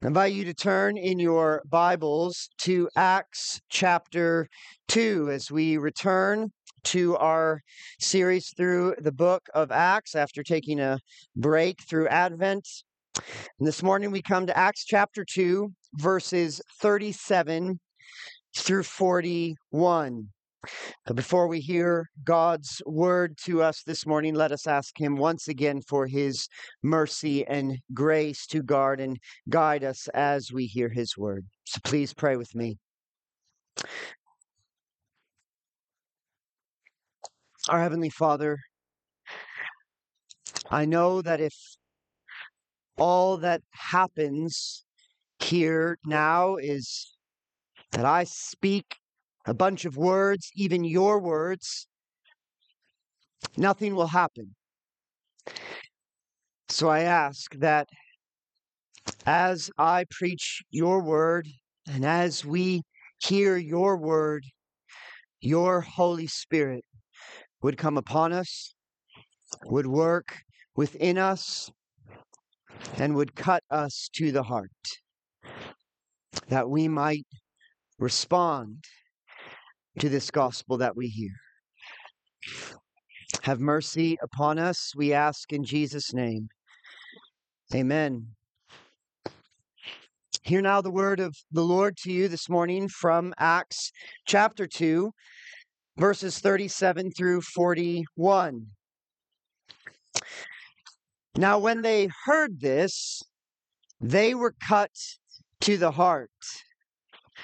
I invite you to turn in your Bibles to Acts chapter 2 as we return to our series through the book of Acts after taking a break through Advent. And this morning we come to Acts chapter 2, verses 37 through 41. But before we hear God's word to us this morning, let us ask Him once again for His mercy and grace to guard and guide us as we hear His word. So please pray with me. Our Heavenly Father, I know that if all that happens here now is that I speak a bunch of words, even your words, nothing will happen. So I ask that as I preach your word and as we hear your word, your Holy Spirit would come upon us, would work within us, and would cut us to the heart, that we might respond to this gospel that we hear. Have mercy upon us, we ask in Jesus' name. Amen. Hear now the word of the Lord to you this morning from Acts chapter 2, verses 37 through 41. Now, when they heard this, they were cut to the heart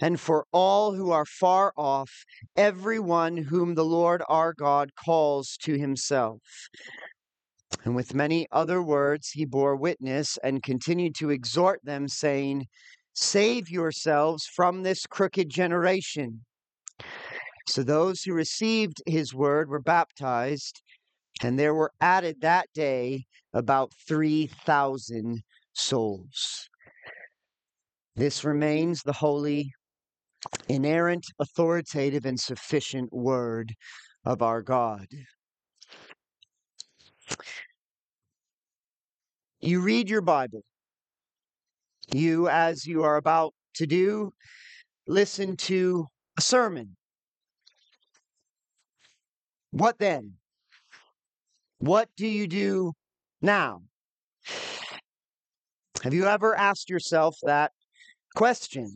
and for all who are far off, everyone whom the Lord our God calls to himself. And with many other words he bore witness and continued to exhort them, saying, Save yourselves from this crooked generation. So those who received his word were baptized, and there were added that day about 3,000 souls. This remains the holy inerrant, authoritative, and sufficient word of our God. You read your Bible. You, as you are about to do, listen to a sermon. What then? What do you do now? Have you ever asked yourself that question?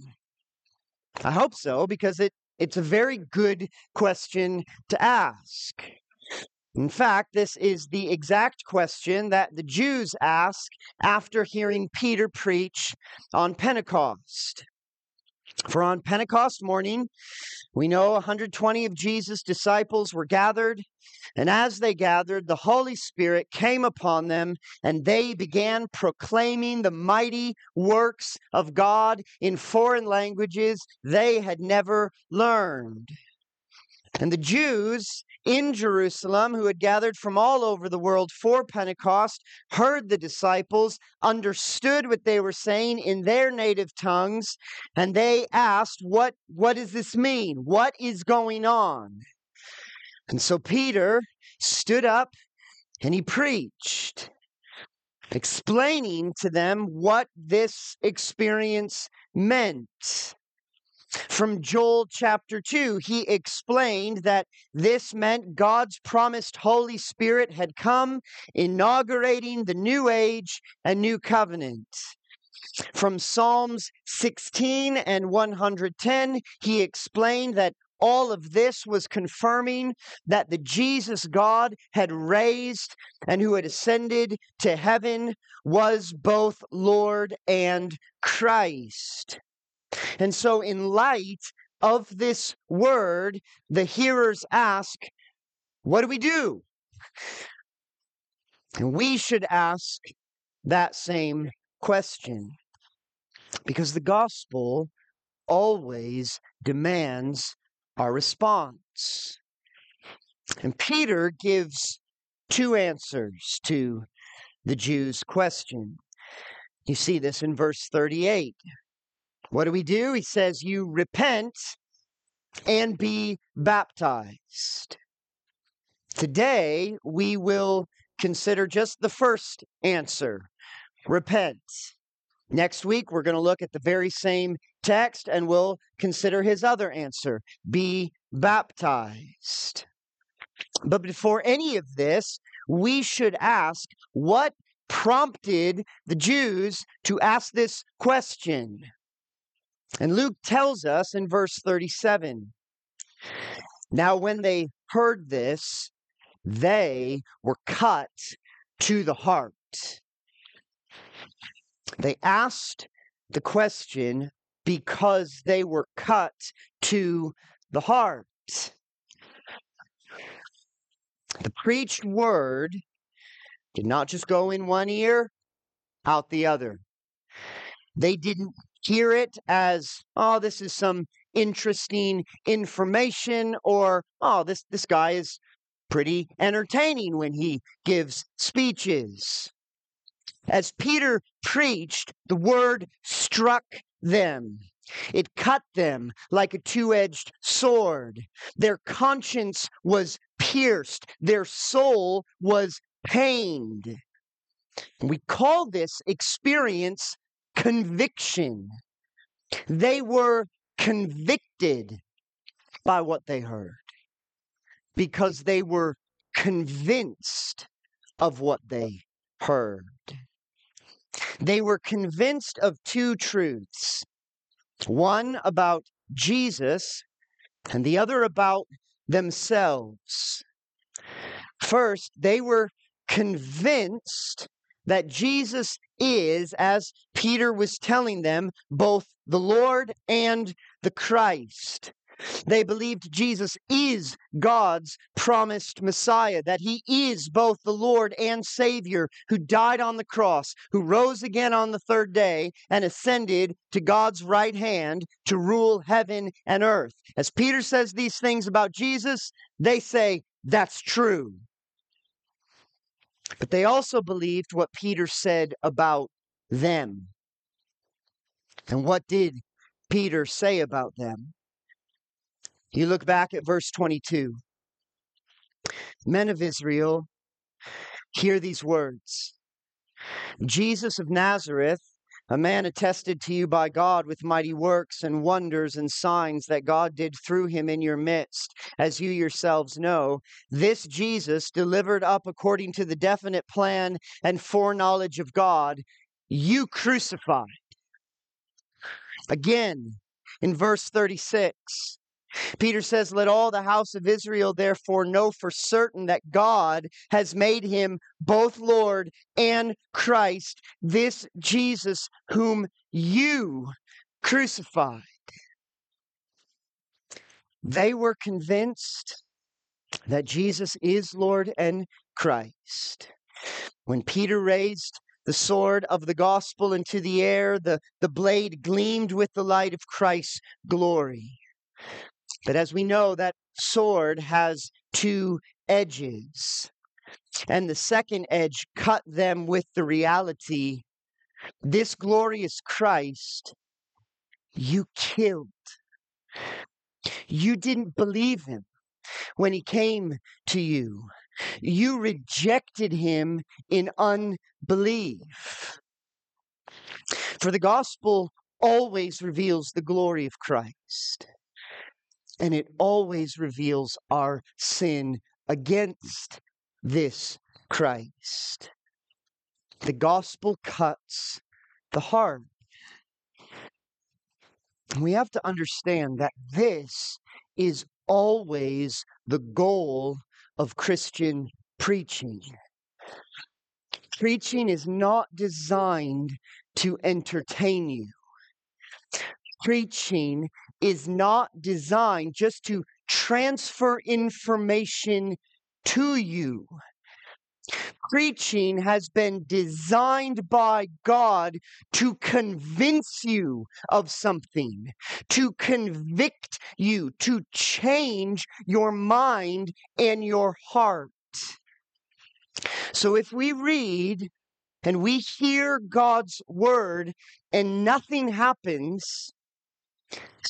I hope so, because it, it's a very good question to ask. In fact, this is the exact question that the Jews ask after hearing Peter preach on Pentecost. For on Pentecost morning, we know 120 of Jesus' disciples were gathered, and as they gathered, the Holy Spirit came upon them, and they began proclaiming the mighty works of God in foreign languages they had never learned. And the Jews in Jerusalem, who had gathered from all over the world for Pentecost, heard the disciples, understood what they were saying in their native tongues, and they asked, What, what does this mean? What is going on? And so Peter stood up and he preached, explaining to them what this experience meant. From Joel chapter 2, he explained that this meant God's promised Holy Spirit had come, inaugurating the new age and new covenant. From Psalms 16 and 110, he explained that all of this was confirming that the Jesus God had raised and who had ascended to heaven was both Lord and Christ. And so, in light of this word, the hearers ask, What do we do? And we should ask that same question. Because the gospel always demands our response. And Peter gives two answers to the Jews' question. You see this in verse 38. What do we do? He says, You repent and be baptized. Today, we will consider just the first answer repent. Next week, we're going to look at the very same text and we'll consider his other answer be baptized. But before any of this, we should ask what prompted the Jews to ask this question. And Luke tells us in verse 37 Now, when they heard this, they were cut to the heart. They asked the question because they were cut to the heart. The preached word did not just go in one ear, out the other. They didn't hear it as, oh, this is some interesting information, or, oh, this, this guy is pretty entertaining when he gives speeches. As Peter preached, the word struck them. It cut them like a two edged sword. Their conscience was pierced, their soul was pained. We call this experience conviction. They were convicted by what they heard because they were convinced of what they heard. They were convinced of two truths one about Jesus, and the other about themselves. First, they were convinced that Jesus is, as Peter was telling them, both the Lord and the Christ. They believed Jesus is God's promised Messiah, that he is both the Lord and Savior who died on the cross, who rose again on the third day, and ascended to God's right hand to rule heaven and earth. As Peter says these things about Jesus, they say, that's true. But they also believed what Peter said about them. And what did Peter say about them? You look back at verse 22. Men of Israel, hear these words Jesus of Nazareth, a man attested to you by God with mighty works and wonders and signs that God did through him in your midst, as you yourselves know. This Jesus, delivered up according to the definite plan and foreknowledge of God, you crucified. Again, in verse 36, Peter says, Let all the house of Israel therefore know for certain that God has made him both Lord and Christ, this Jesus whom you crucified. They were convinced that Jesus is Lord and Christ. When Peter raised the sword of the gospel into the air, the, the blade gleamed with the light of Christ's glory. But as we know, that sword has two edges. And the second edge cut them with the reality this glorious Christ you killed. You didn't believe him when he came to you. You rejected him in unbelief. For the gospel always reveals the glory of Christ and it always reveals our sin against this Christ. The gospel cuts the heart. We have to understand that this is always the goal of Christian preaching. Preaching is not designed to entertain you. Preaching is not designed just to transfer information to you. Preaching has been designed by God to convince you of something, to convict you, to change your mind and your heart. So if we read and we hear God's word and nothing happens,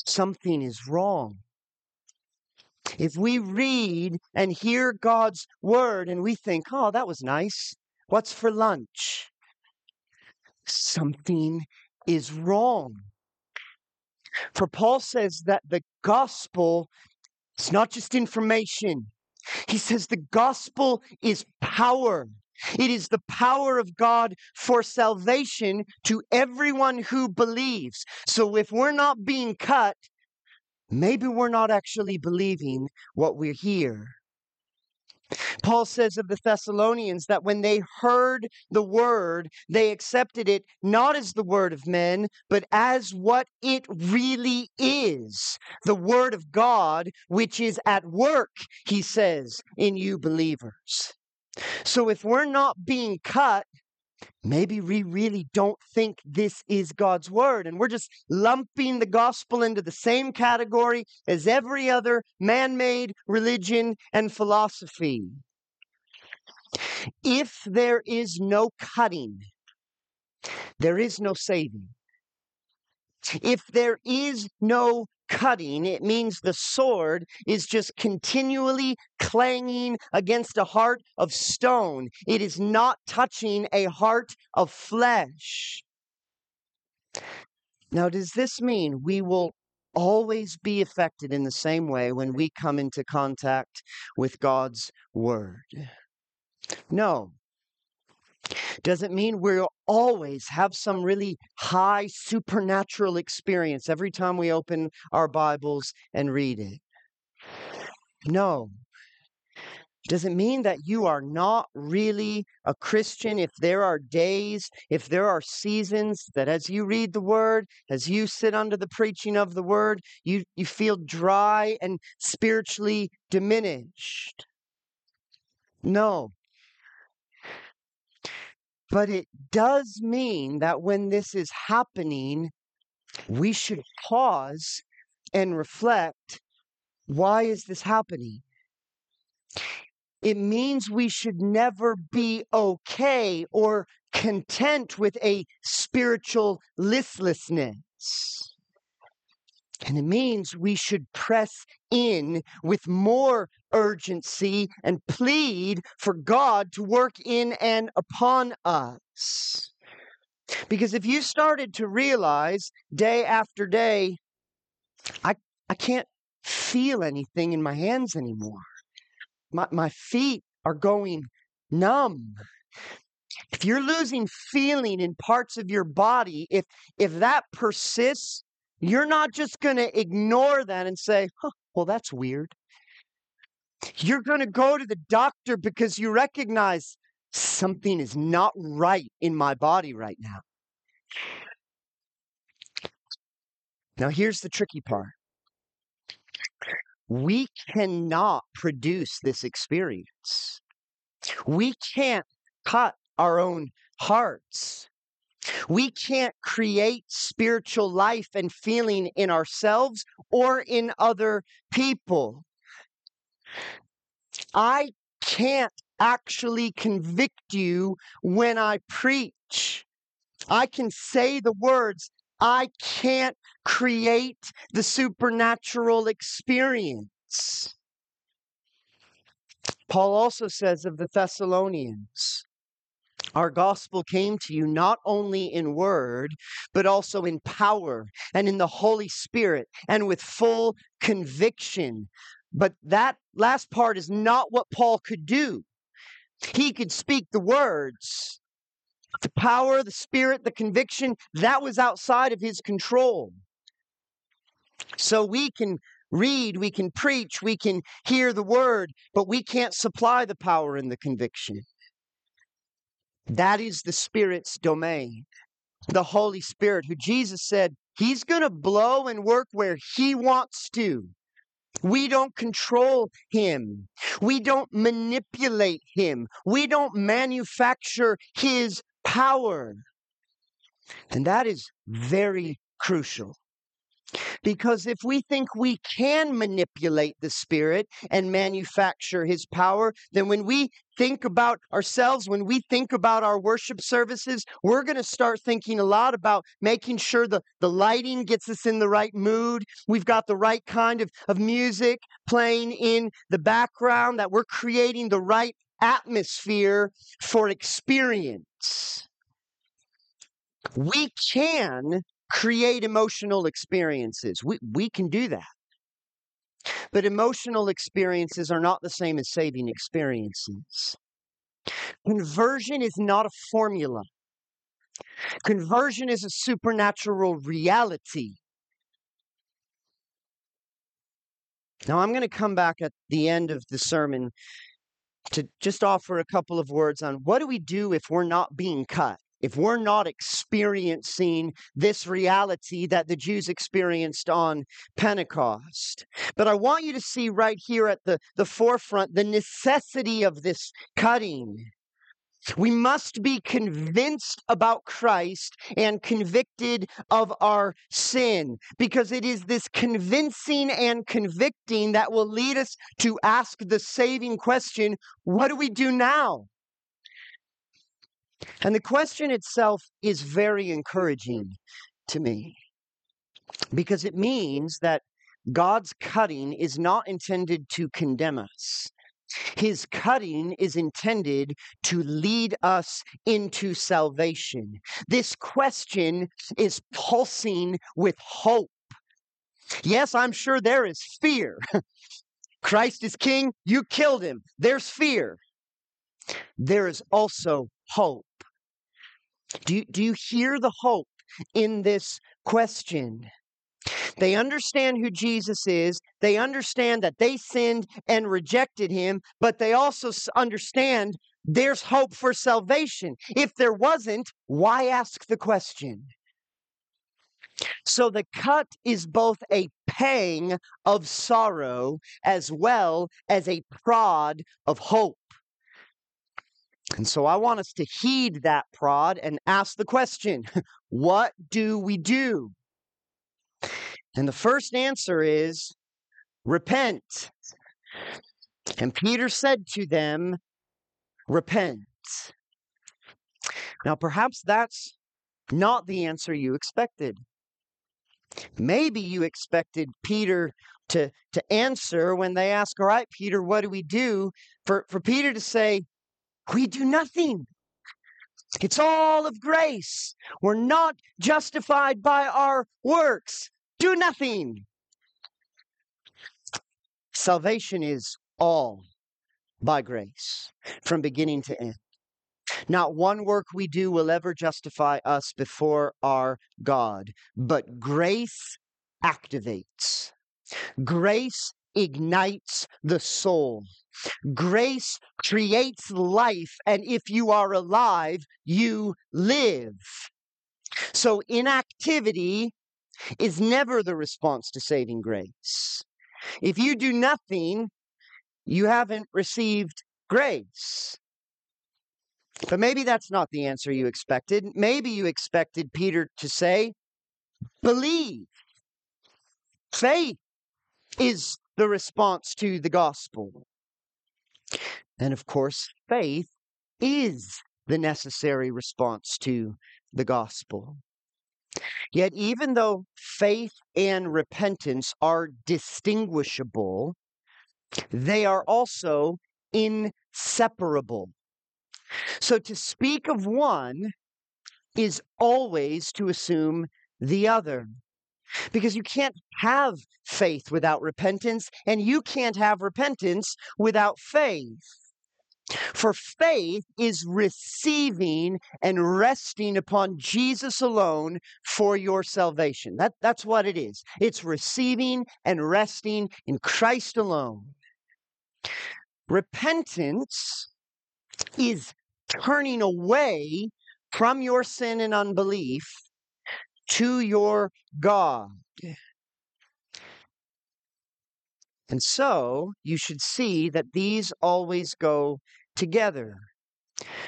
something is wrong. If we read and hear God's word and we think, oh, that was nice, what's for lunch? Something is wrong. For Paul says that the gospel is not just information, he says the gospel is power. It is the power of God for salvation to everyone who believes. So if we're not being cut, maybe we're not actually believing what we hear. Paul says of the Thessalonians that when they heard the word, they accepted it not as the word of men, but as what it really is the word of God, which is at work, he says, in you believers. So if we're not being cut, maybe we really don't think this is God's word. And we're just lumping the gospel into the same category as every other man made religion and philosophy. If there is no cutting, there is no saving. If there is no cutting, it means the sword is just continually clanging against a heart of stone. It is not touching a heart of flesh. Now, does this mean we will always be affected in the same way when we come into contact with God's Word? No. Does it mean we'll always have some really high supernatural experience every time we open our Bibles and read it? No. Does it mean that you are not really a Christian if there are days, if there are seasons that as you read the word, as you sit under the preaching of the word, you, you feel dry and spiritually diminished? No. But it does mean that when this is happening, we should pause and reflect why is this happening? It means we should never be okay or content with a spiritual listlessness. And it means we should press in with more urgency and plead for God to work in and upon us. Because if you started to realize day after day, I, I can't feel anything in my hands anymore, my, my feet are going numb. If you're losing feeling in parts of your body, if if that persists you're not just going to ignore that and say, huh, well, that's weird. You're going to go to the doctor because you recognize something is not right in my body right now. Now, here's the tricky part we cannot produce this experience, we can't cut our own hearts. We can't create spiritual life and feeling in ourselves or in other people. I can't actually convict you when I preach. I can say the words, I can't create the supernatural experience. Paul also says of the Thessalonians, our gospel came to you not only in word, but also in power and in the Holy Spirit and with full conviction. But that last part is not what Paul could do. He could speak the words, the power, the spirit, the conviction, that was outside of his control. So we can read, we can preach, we can hear the word, but we can't supply the power and the conviction. That is the Spirit's domain. The Holy Spirit, who Jesus said, He's going to blow and work where He wants to. We don't control him. We don't manipulate him. We don't manufacture his power. And that is very crucial. Because if we think we can manipulate the Spirit and manufacture His power, then when we think about ourselves, when we think about our worship services, we're going to start thinking a lot about making sure the, the lighting gets us in the right mood. We've got the right kind of, of music playing in the background, that we're creating the right atmosphere for experience. We can create emotional experiences. We, we can do that. But emotional experiences are not the same as saving experiences. Conversion is not a formula. Conversion is a supernatural reality. Now, I'm going to come back at the end of the sermon to just offer a couple of words on what do we do if we're not being cut? If we're not experiencing this reality that the Jews experienced on Pentecost. But I want you to see right here at the, the forefront the necessity of this cutting. We must be convinced about Christ and convicted of our sin because it is this convincing and convicting that will lead us to ask the saving question what do we do now? And the question itself is very encouraging to me because it means that God's cutting is not intended to condemn us. His cutting is intended to lead us into salvation. This question is pulsing with hope. Yes, I'm sure there is fear. Christ is king, you killed him. There's fear. There is also hope. Do you, do you hear the hope in this question? They understand who Jesus is. They understand that they sinned and rejected him, but they also understand there's hope for salvation. If there wasn't, why ask the question? So the cut is both a pang of sorrow as well as a prod of hope. And so I want us to heed that prod and ask the question what do we do? And the first answer is repent. And Peter said to them, Repent. Now, perhaps that's not the answer you expected. Maybe you expected Peter to, to answer when they ask, All right, Peter, what do we do? For, for Peter to say, we do nothing. It's all of grace. We're not justified by our works. Do nothing. Salvation is all by grace from beginning to end. Not one work we do will ever justify us before our God, but grace activates. Grace ignites the soul. Grace creates life, and if you are alive, you live. So inactivity is never the response to saving grace. If you do nothing, you haven't received grace. But maybe that's not the answer you expected. Maybe you expected Peter to say, believe. Faith is the response to the gospel. And of course, faith is the necessary response to the gospel. Yet, even though faith and repentance are distinguishable, they are also inseparable. So, to speak of one is always to assume the other. Because you can't have faith without repentance, and you can't have repentance without faith. For faith is receiving and resting upon Jesus alone for your salvation. That, that's what it is. It's receiving and resting in Christ alone. Repentance is turning away from your sin and unbelief to your God. And so you should see that these always go together.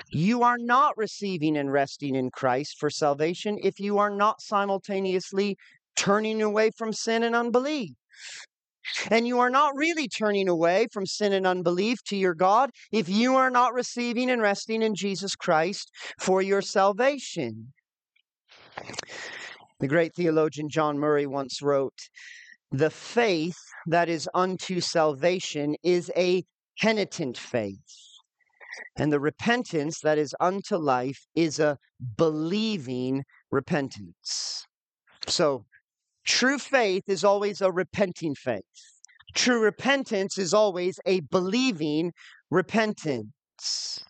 You are not receiving and resting in Christ for salvation if you are not simultaneously turning away from sin and unbelief. And you are not really turning away from sin and unbelief to your God if you are not receiving and resting in Jesus Christ for your salvation. The great theologian John Murray once wrote The faith that is unto salvation is a penitent faith. And the repentance that is unto life is a believing repentance. So, true faith is always a repenting faith. True repentance is always a believing repentance.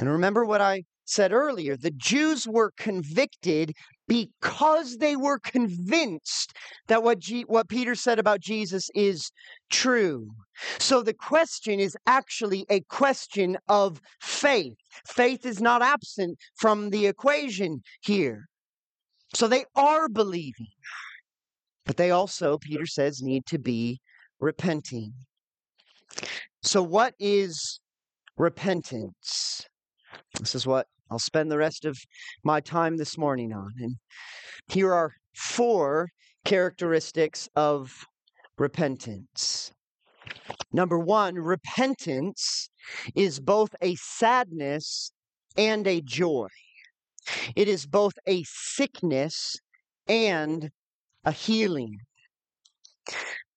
And remember what I said earlier the Jews were convicted because they were convinced that what, G- what Peter said about Jesus is true. So the question is actually a question of faith. Faith is not absent from the equation here. So they are believing, but they also, Peter says, need to be repenting. So, what is repentance? This is what I'll spend the rest of my time this morning on. And here are four characteristics of repentance. Number one, repentance is both a sadness and a joy. It is both a sickness and a healing.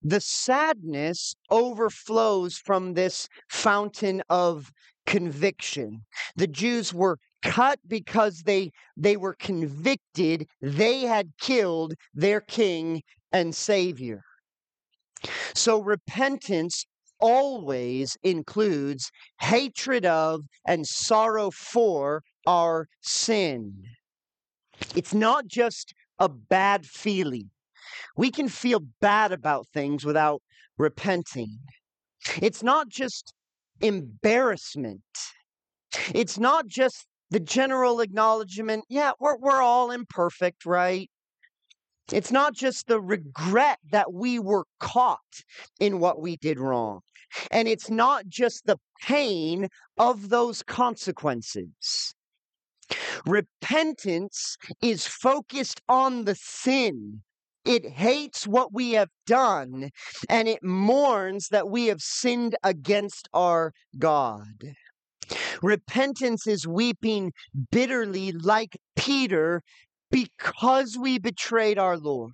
The sadness overflows from this fountain of conviction. The Jews were cut because they they were convicted they had killed their king and savior. So repentance always includes hatred of and sorrow for our sin. It's not just a bad feeling. We can feel bad about things without repenting. It's not just embarrassment. It's not just the general acknowledgement, yeah, we're, we're all imperfect, right? It's not just the regret that we were caught in what we did wrong. And it's not just the pain of those consequences. Repentance is focused on the sin. It hates what we have done and it mourns that we have sinned against our God. Repentance is weeping bitterly like Peter because we betrayed our Lord.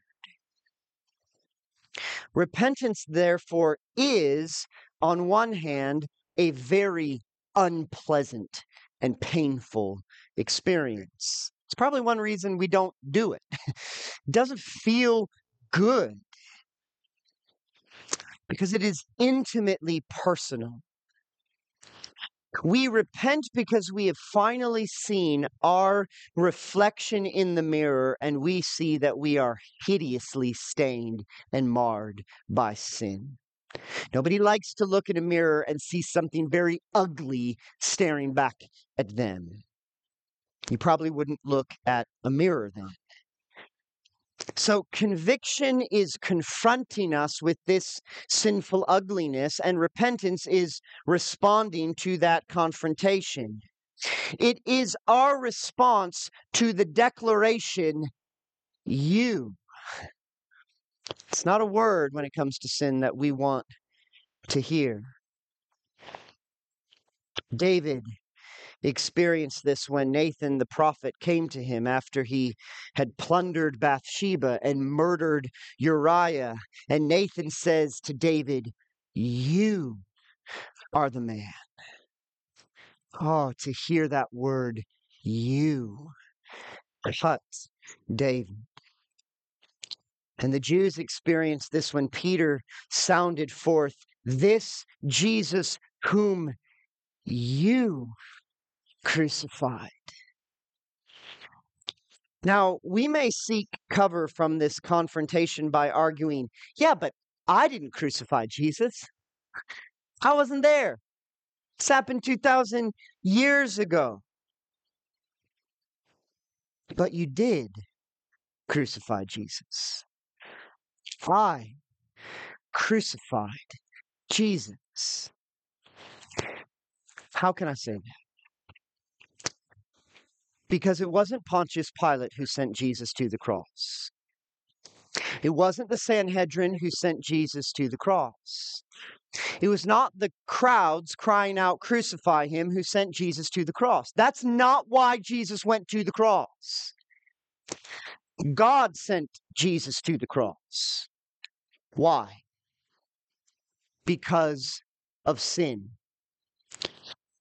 Repentance, therefore, is, on one hand, a very unpleasant and painful experience. It's probably one reason we don't do it. it doesn't feel good because it is intimately personal. We repent because we have finally seen our reflection in the mirror and we see that we are hideously stained and marred by sin. Nobody likes to look in a mirror and see something very ugly staring back at them. You probably wouldn't look at a mirror then. So, conviction is confronting us with this sinful ugliness, and repentance is responding to that confrontation. It is our response to the declaration, You. It's not a word when it comes to sin that we want to hear. David experienced this when Nathan the prophet came to him after he had plundered Bathsheba and murdered Uriah. And Nathan says to David, You are the man. Oh, to hear that word, you, cuts David. And the Jews experienced this when Peter sounded forth, This Jesus whom you crucified. Now, we may seek cover from this confrontation by arguing, yeah, but I didn't crucify Jesus. I wasn't there. This happened 2,000 years ago. But you did crucify Jesus. I crucified Jesus. How can I say that? Because it wasn't Pontius Pilate who sent Jesus to the cross. It wasn't the Sanhedrin who sent Jesus to the cross. It was not the crowds crying out, Crucify him, who sent Jesus to the cross. That's not why Jesus went to the cross. God sent Jesus to the cross. Why? Because of sin.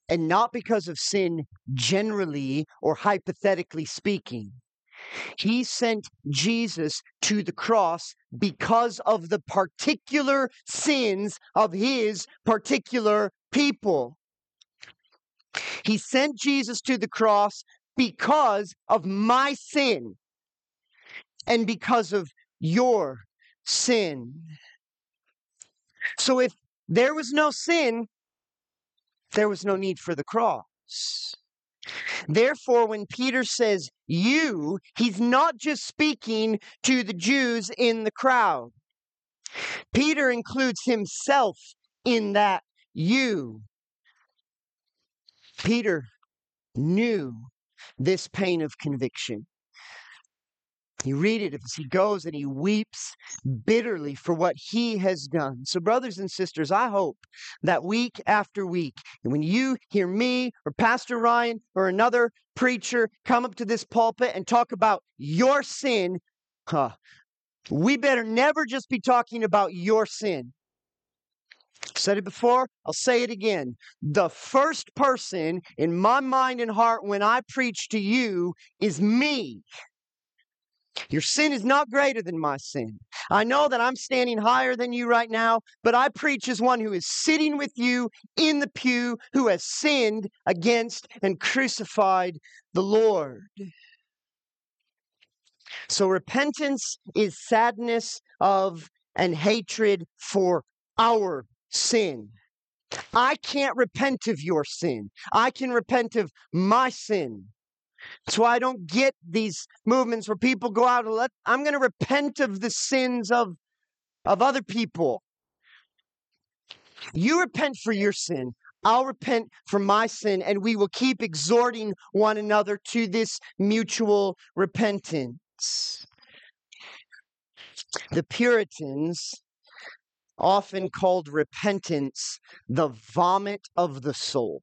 And not because of sin generally or hypothetically speaking. He sent Jesus to the cross because of the particular sins of his particular people. He sent Jesus to the cross because of my sin and because of your sin. So if there was no sin, there was no need for the cross. Therefore, when Peter says you, he's not just speaking to the Jews in the crowd. Peter includes himself in that you. Peter knew this pain of conviction. You read it as he goes and he weeps bitterly for what he has done. So, brothers and sisters, I hope that week after week, when you hear me or Pastor Ryan or another preacher come up to this pulpit and talk about your sin, huh, we better never just be talking about your sin. Said it before, I'll say it again. The first person in my mind and heart when I preach to you is me. Your sin is not greater than my sin. I know that I'm standing higher than you right now, but I preach as one who is sitting with you in the pew, who has sinned against and crucified the Lord. So repentance is sadness of and hatred for our sin. I can't repent of your sin. I can repent of my sin. That's why I don't get these movements where people go out and let, I'm going to repent of the sins of, of other people. You repent for your sin. I'll repent for my sin, and we will keep exhorting one another to this mutual repentance. The Puritans often called repentance the vomit of the soul.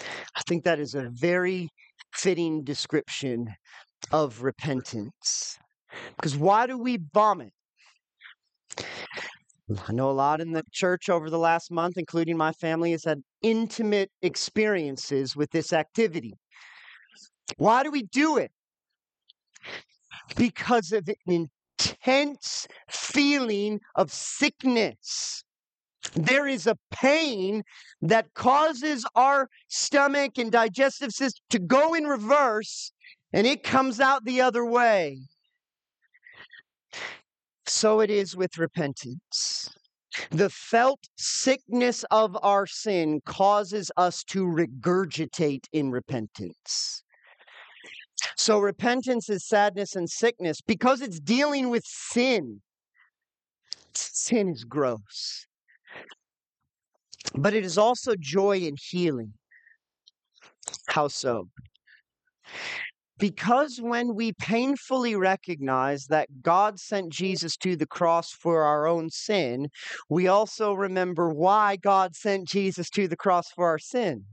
I think that is a very fitting description of repentance. Because why do we vomit? I know a lot in the church over the last month, including my family, has had intimate experiences with this activity. Why do we do it? Because of an intense feeling of sickness. There is a pain that causes our stomach and digestive system to go in reverse and it comes out the other way. So it is with repentance. The felt sickness of our sin causes us to regurgitate in repentance. So repentance is sadness and sickness because it's dealing with sin. Sin is gross but it is also joy and healing. How so? Because when we painfully recognize that God sent Jesus to the cross for our own sin, we also remember why God sent Jesus to the cross for our sin.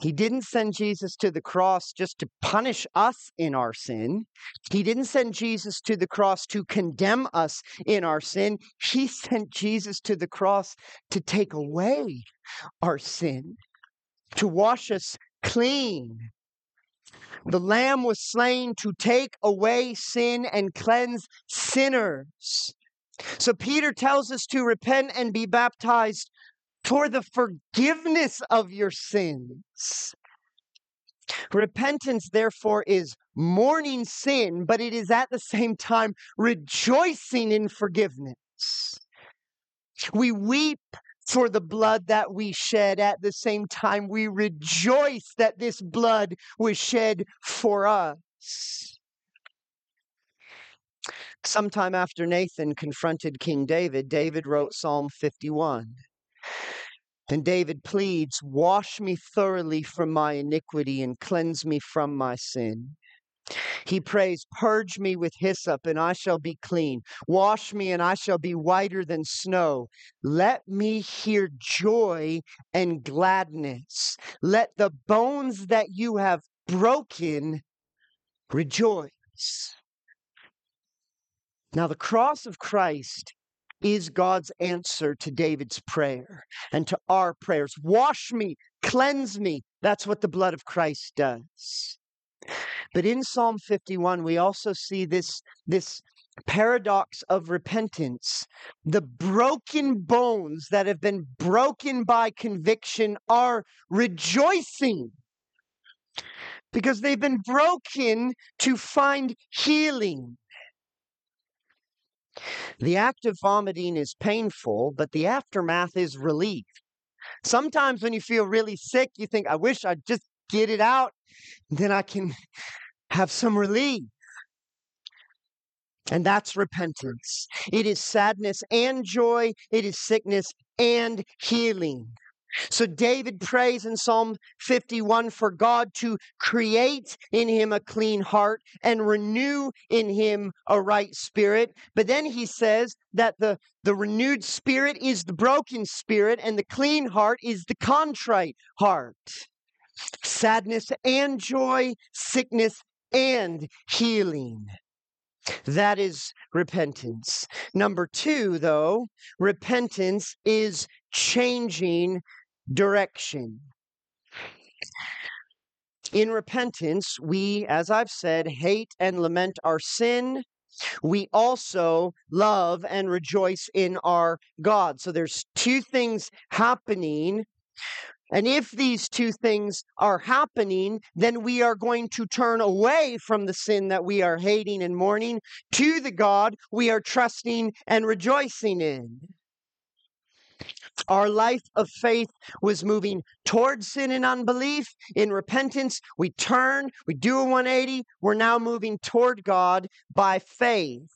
He didn't send Jesus to the cross just to punish us in our sin. He didn't send Jesus to the cross to condemn us in our sin. He sent Jesus to the cross to take away our sin, to wash us clean. The Lamb was slain to take away sin and cleanse sinners. So Peter tells us to repent and be baptized for the forgiveness of your sins. Repentance, therefore, is mourning sin, but it is at the same time rejoicing in forgiveness. We weep for the blood that we shed. At the same time, we rejoice that this blood was shed for us. Sometime after Nathan confronted King David, David wrote Psalm 51. And David pleads, Wash me thoroughly from my iniquity and cleanse me from my sin. He prays, Purge me with hyssop, and I shall be clean. Wash me, and I shall be whiter than snow. Let me hear joy and gladness. Let the bones that you have broken rejoice. Now, the cross of Christ is God's answer to David's prayer and to our prayers. Wash me, cleanse me. That's what the blood of Christ does. But in Psalm 51, we also see this, this paradox of repentance. The broken bones that have been broken by conviction are rejoicing because they've been broken to find healing. The act of vomiting is painful, but the aftermath is relief. Sometimes when you feel really sick, you think, I wish I'd just get it out, then I can have some relief. And that's repentance. It is sadness and joy, it is sickness and healing. So David prays in Psalm 51 for God to create in him a clean heart and renew in him a right spirit. But then he says that the, the renewed spirit is the broken spirit and the clean heart is the contrite heart. Sadness and joy, sickness and healing. That is repentance. Number two, though, repentance is changing direction. In repentance, we, as I've said, hate and lament our sin. We also love and rejoice in our God. So there's two things happening and if these two things are happening, then we are going to turn away from the sin that we are hating and mourning to the God we are trusting and rejoicing in. Our life of faith was moving towards sin and unbelief. In repentance, we turn, we do a 180. We're now moving toward God by faith.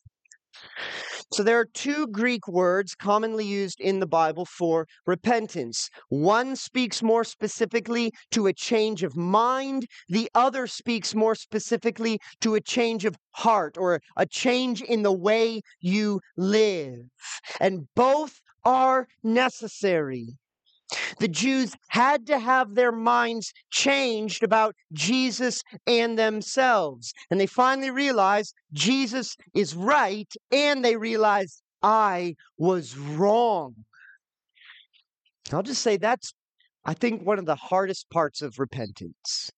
So there are two Greek words commonly used in the Bible for repentance. One speaks more specifically to a change of mind, the other speaks more specifically to a change of heart or a change in the way you live. And both are necessary. The Jews had to have their minds changed about Jesus and themselves. And they finally realized Jesus is right, and they realized I was wrong. I'll just say that's, I think, one of the hardest parts of repentance.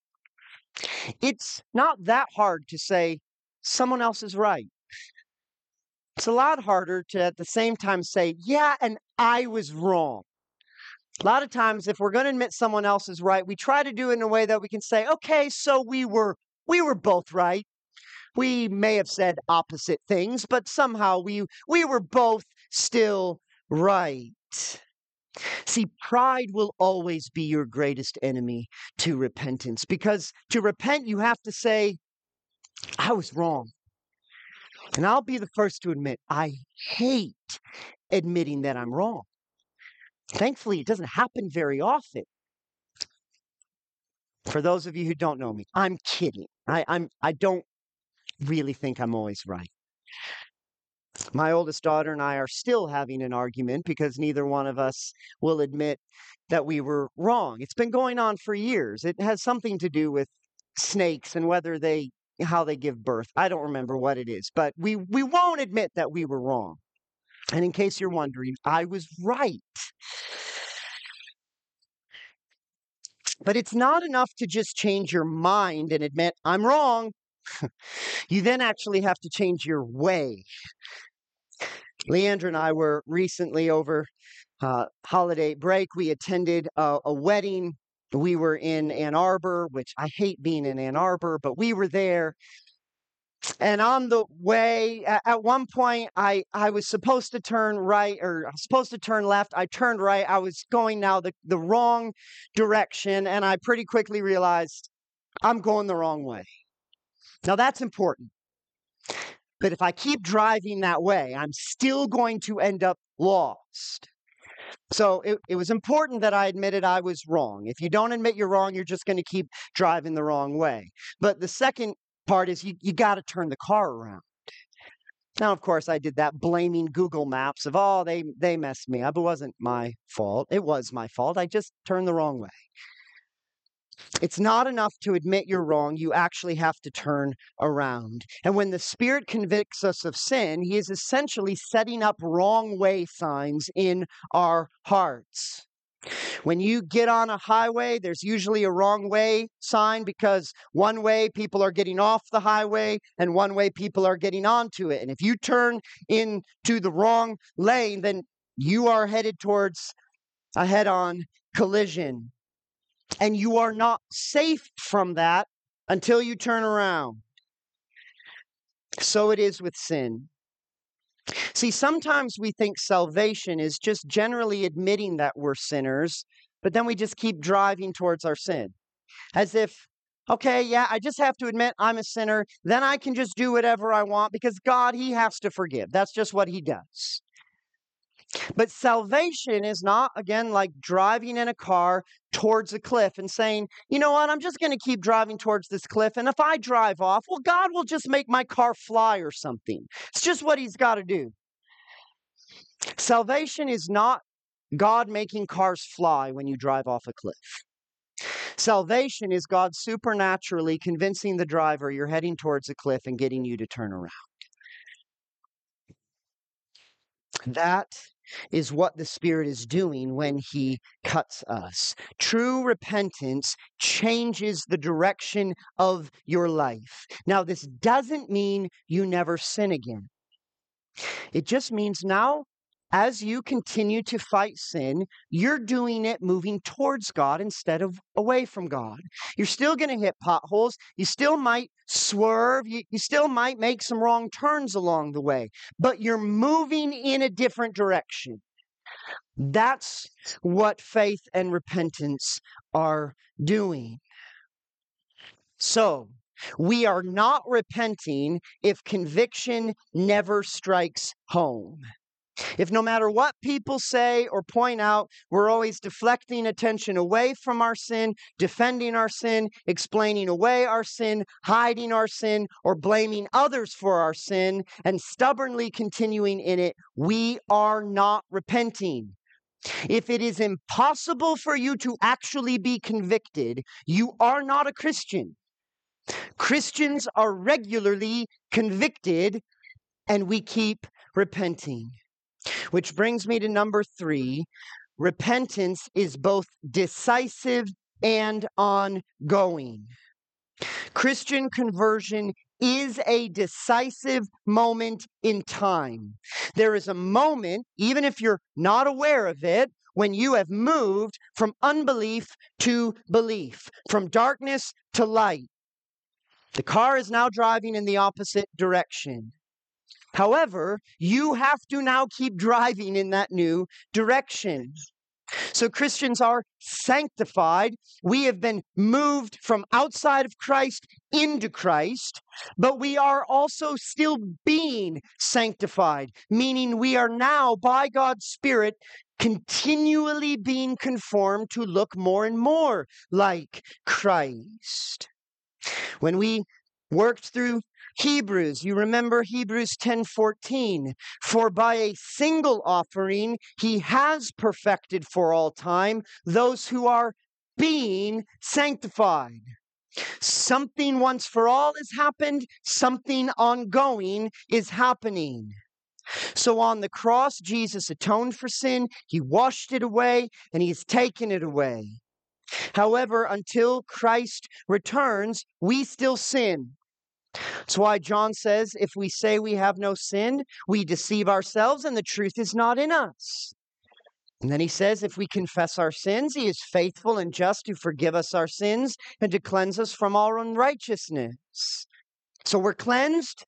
It's not that hard to say someone else is right. It's a lot harder to at the same time say, yeah, and I was wrong. A lot of times, if we're going to admit someone else is right, we try to do it in a way that we can say, okay, so we were we were both right. We may have said opposite things, but somehow we we were both still right. See, pride will always be your greatest enemy to repentance because to repent, you have to say, I was wrong. And I'll be the first to admit, I hate admitting that I'm wrong. Thankfully, it doesn't happen very often. For those of you who don't know me, I'm kidding. I, I'm I don't really think I'm always right. My oldest daughter and I are still having an argument because neither one of us will admit that we were wrong. It's been going on for years. It has something to do with snakes and whether they how they give birth. I don't remember what it is, but we we won't admit that we were wrong. And in case you're wondering, I was right. But it's not enough to just change your mind and admit, I'm wrong. you then actually have to change your way. Leandra and I were recently over uh, holiday break. We attended a, a wedding. We were in Ann Arbor, which I hate being in Ann Arbor, but we were there. And on the way at one point i i was supposed to turn right or was supposed to turn left. I turned right. I was going now the, the wrong direction and i pretty quickly realized i'm going the wrong way. Now that's important. But if I keep driving that way, I'm still going to end up lost. So it, it was important that I admitted I was wrong. If you don't admit you're wrong, you're just going to keep driving the wrong way. But the second part is you, you got to turn the car around. Now, of course, I did that blaming Google Maps of, oh, they, they messed me up. It wasn't my fault. It was my fault. I just turned the wrong way. It's not enough to admit you're wrong. You actually have to turn around. And when the Spirit convicts us of sin, He is essentially setting up wrong way signs in our hearts. When you get on a highway, there's usually a wrong way sign because one way people are getting off the highway and one way people are getting onto it. And if you turn into the wrong lane, then you are headed towards a head on collision. And you are not safe from that until you turn around. So it is with sin. See, sometimes we think salvation is just generally admitting that we're sinners, but then we just keep driving towards our sin. As if, okay, yeah, I just have to admit I'm a sinner. Then I can just do whatever I want because God, He has to forgive. That's just what He does. But salvation is not, again, like driving in a car towards a cliff and saying, you know what, I'm just going to keep driving towards this cliff. And if I drive off, well, God will just make my car fly or something. It's just what He's got to do. Salvation is not God making cars fly when you drive off a cliff. Salvation is God supernaturally convincing the driver you're heading towards a cliff and getting you to turn around. That is what the Spirit is doing when He cuts us. True repentance changes the direction of your life. Now, this doesn't mean you never sin again. It just means now as you continue to fight sin, you're doing it moving towards God instead of away from God. You're still going to hit potholes. You still might swerve. You, you still might make some wrong turns along the way, but you're moving in a different direction. That's what faith and repentance are doing. So, we are not repenting if conviction never strikes home. If no matter what people say or point out, we're always deflecting attention away from our sin, defending our sin, explaining away our sin, hiding our sin, or blaming others for our sin, and stubbornly continuing in it, we are not repenting. If it is impossible for you to actually be convicted, you are not a Christian. Christians are regularly convicted, and we keep repenting. Which brings me to number three repentance is both decisive and ongoing. Christian conversion is a decisive moment in time. There is a moment, even if you're not aware of it, when you have moved from unbelief to belief, from darkness to light. The car is now driving in the opposite direction. However, you have to now keep driving in that new direction. So Christians are sanctified. We have been moved from outside of Christ into Christ, but we are also still being sanctified, meaning we are now, by God's Spirit, continually being conformed to look more and more like Christ. When we worked through Hebrews, you remember Hebrews 10:14, for by a single offering he has perfected for all time those who are being sanctified. Something once for all has happened, something ongoing is happening. So on the cross, Jesus atoned for sin, he washed it away, and he has taken it away. However, until Christ returns, we still sin. That's why John says, if we say we have no sin, we deceive ourselves and the truth is not in us. And then he says, if we confess our sins, he is faithful and just to forgive us our sins and to cleanse us from all unrighteousness. So we're cleansed.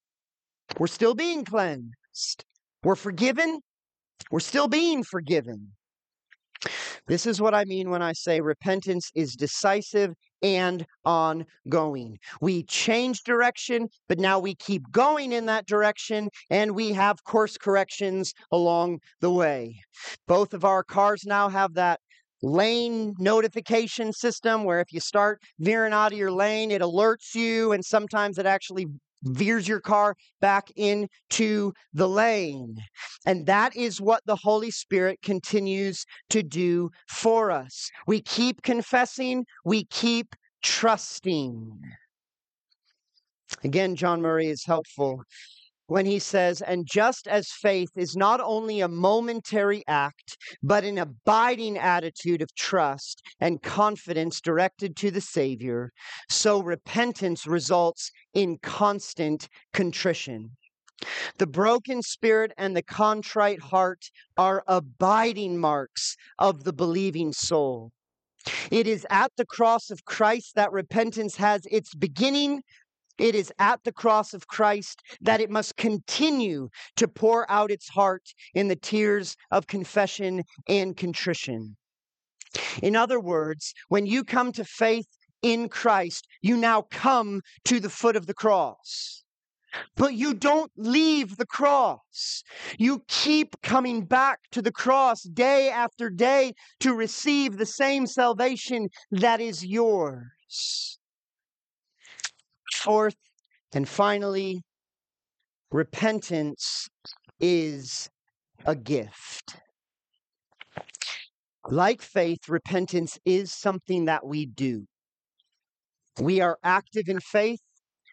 We're still being cleansed. We're forgiven. We're still being forgiven. This is what I mean when I say repentance is decisive and ongoing. We change direction, but now we keep going in that direction and we have course corrections along the way. Both of our cars now have that lane notification system where if you start veering out of your lane, it alerts you, and sometimes it actually veers your car back into the lane. And that is what the Holy Spirit continues to do for us. We keep confessing, we keep trusting. Again, John Murray is helpful when he says, And just as faith is not only a momentary act, but an abiding attitude of trust and confidence directed to the Savior, so repentance results in constant contrition. The broken spirit and the contrite heart are abiding marks of the believing soul. It is at the cross of Christ that repentance has its beginning, it is at the cross of Christ mm. that it must continue to pour out its heart in the tears of confession and contrition. In other words, when you come to faith in Christ, you now come to the foot of the cross. But you don't leave the cross. You keep coming back to the cross day after day to receive the same salvation that is yours. Fourth and finally, repentance is a gift. Like faith, repentance is something that we do. We are active in faith,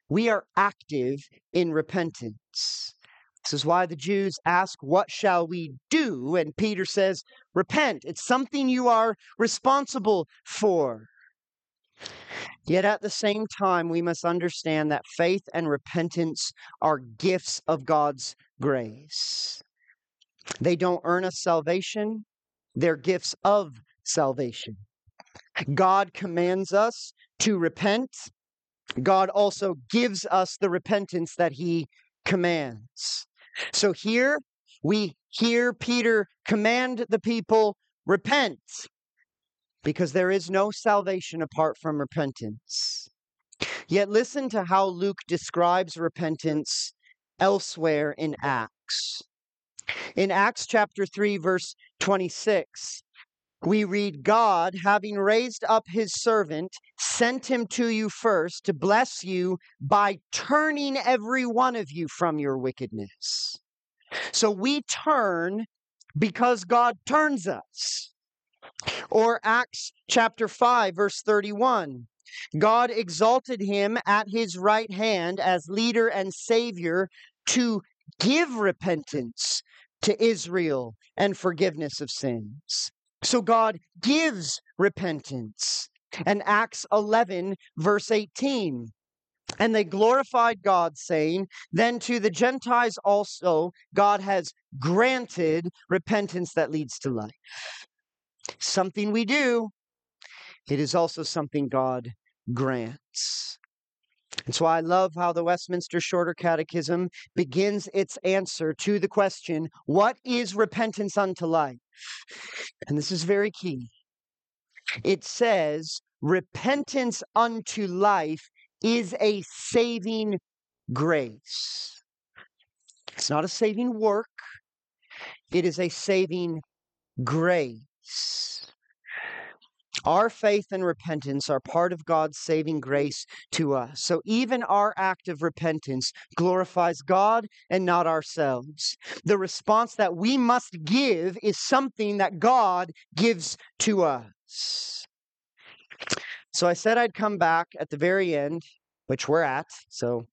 we are active in repentance. This is why the Jews ask, What shall we do? And Peter says, Repent. It's something you are responsible for. Yet at the same time, we must understand that faith and repentance are gifts of God's grace. They don't earn us salvation, they're gifts of salvation. God commands us to repent. God also gives us the repentance that he commands. So here we hear Peter command the people, repent because there is no salvation apart from repentance. Yet listen to how Luke describes repentance elsewhere in Acts. In Acts chapter 3, verse 26, we read, God, having raised up his servant, sent him to you first to bless you by turning every one of you from your wickedness. So we turn because God turns us. Or Acts chapter 5, verse 31. God exalted him at his right hand as leader and savior to give repentance to Israel and forgiveness of sins. So God gives repentance. And Acts 11, verse 18. And they glorified God, saying, Then to the Gentiles also God has granted repentance that leads to life something we do, it is also something God grants. That's why I love how the Westminster Shorter Catechism begins its answer to the question, What is repentance unto life? And this is very key. It says, Repentance unto life is a saving grace. It's not a saving work, it is a saving grace. Our faith and repentance are part of God's saving grace to us. So even our act of repentance glorifies God and not ourselves. The response that we must give is something that God gives to us. So I said I'd come back at the very end, which we're at. So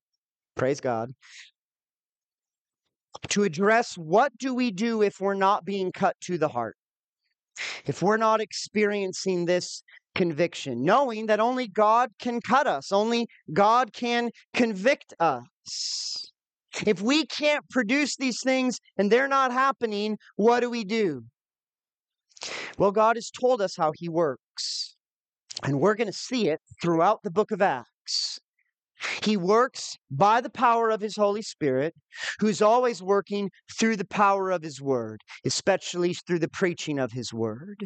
praise God. To address what do we do if we're not being cut to the heart? If we're not experiencing this conviction, knowing that only God can cut us, only God can convict us. If we can't produce these things and they're not happening, what do we do? Well, God has told us how He works, and we're going to see it throughout the book of Acts. He works by the power of his Holy Spirit, who's always working through the power of his word, especially through the preaching of his word.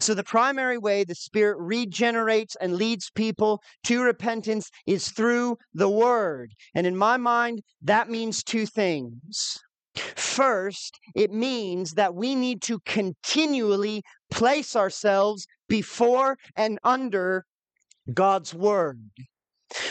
So, the primary way the Spirit regenerates and leads people to repentance is through the Word. And in my mind, that means two things. First, it means that we need to continually place ourselves before and under God's Word.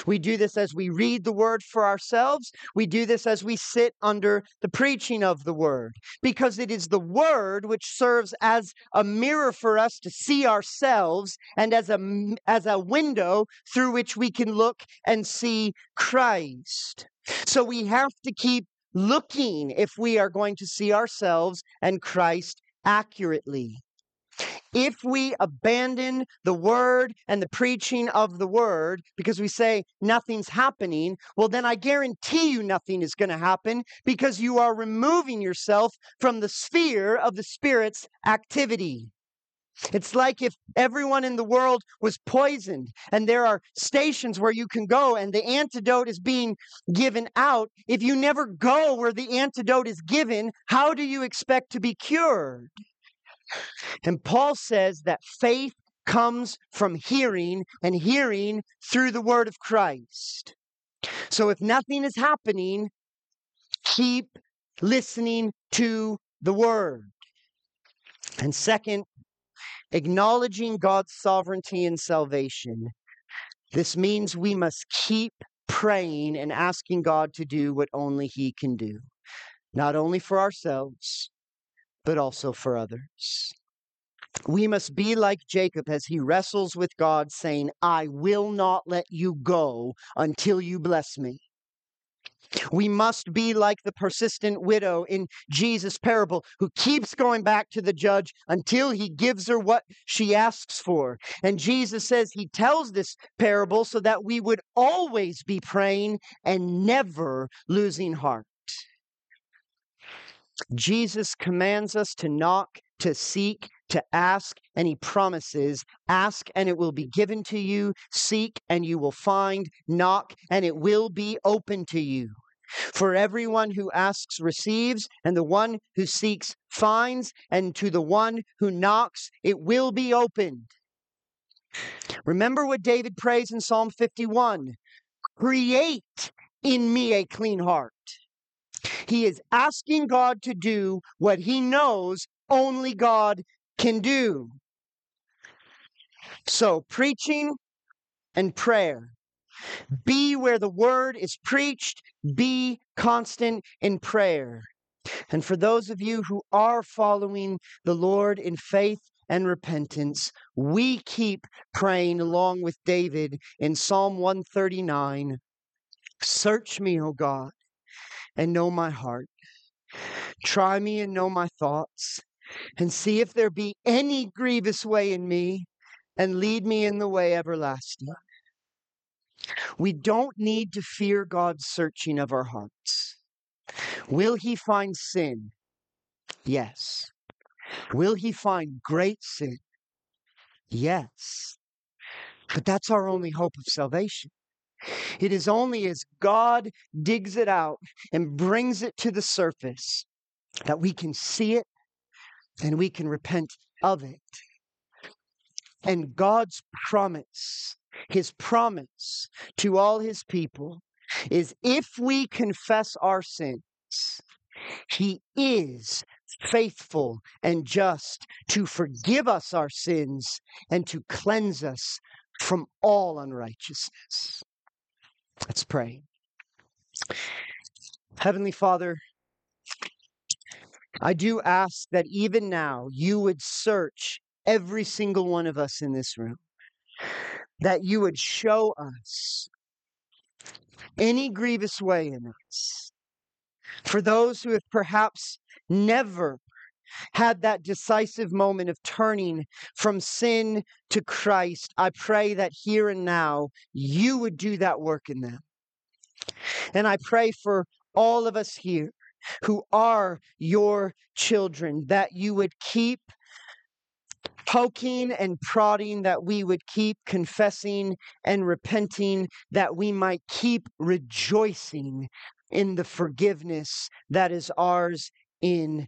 We do this as we read the word for ourselves. We do this as we sit under the preaching of the word, because it is the word which serves as a mirror for us to see ourselves and as a, as a window through which we can look and see Christ. So we have to keep looking if we are going to see ourselves and Christ accurately. If we abandon the word and the preaching of the word because we say nothing's happening, well, then I guarantee you nothing is going to happen because you are removing yourself from the sphere of the Spirit's activity. It's like if everyone in the world was poisoned and there are stations where you can go and the antidote is being given out. If you never go where the antidote is given, how do you expect to be cured? And Paul says that faith comes from hearing and hearing through the word of Christ. So if nothing is happening, keep listening to the word. And second, acknowledging God's sovereignty and salvation. This means we must keep praying and asking God to do what only He can do, not only for ourselves, but also for others. We must be mm. like Jacob as he wrestles with God, saying, I will not let you go until you bless me. We must be like the persistent widow in Jesus' parable who keeps going back to the judge until he gives her what she asks for. And Jesus says he tells this parable so that we would always be praying and never losing heart. Jesus commands us to knock, to seek, to ask, and he promises ask, and it will be given to you, seek, and you will find, knock, and it will be open to you. For everyone who asks receives, and the one who seeks finds, and to the one who knocks it will be opened. Remember what David prays in Psalm 51 Create in me a clean heart. He is asking God to do what he knows only God can do. So, preaching and prayer. Be where the word is preached, be constant in prayer. And for those of you who are following the Lord in faith and repentance, we keep praying along with David in Psalm 139 Search me, O God, and know my heart. Try me and know my thoughts, and see if there be any grievous way in me, and lead me in the way everlasting. We don't need to fear God's searching of our hearts. Will he find sin? Yes. Will he find great sin? Yes. But that's our only hope of salvation. It is only as God digs it out and brings it to the surface that we can see it and we can repent of it. And God's promise, his promise to all his people, is if we confess our sins, he is faithful and just to forgive us our sins and to cleanse us from all unrighteousness. Let's pray. Heavenly Father, I do ask that even now you would search every single one of us in this room, that you would show us any grievous way in us. For those who have perhaps never had that decisive moment of turning from sin to Christ, I pray that here and now you would do that work in them. And I pray for all of us here who are your children that you would keep poking and prodding, that we would keep confessing and repenting, that we might keep rejoicing in the forgiveness that is ours in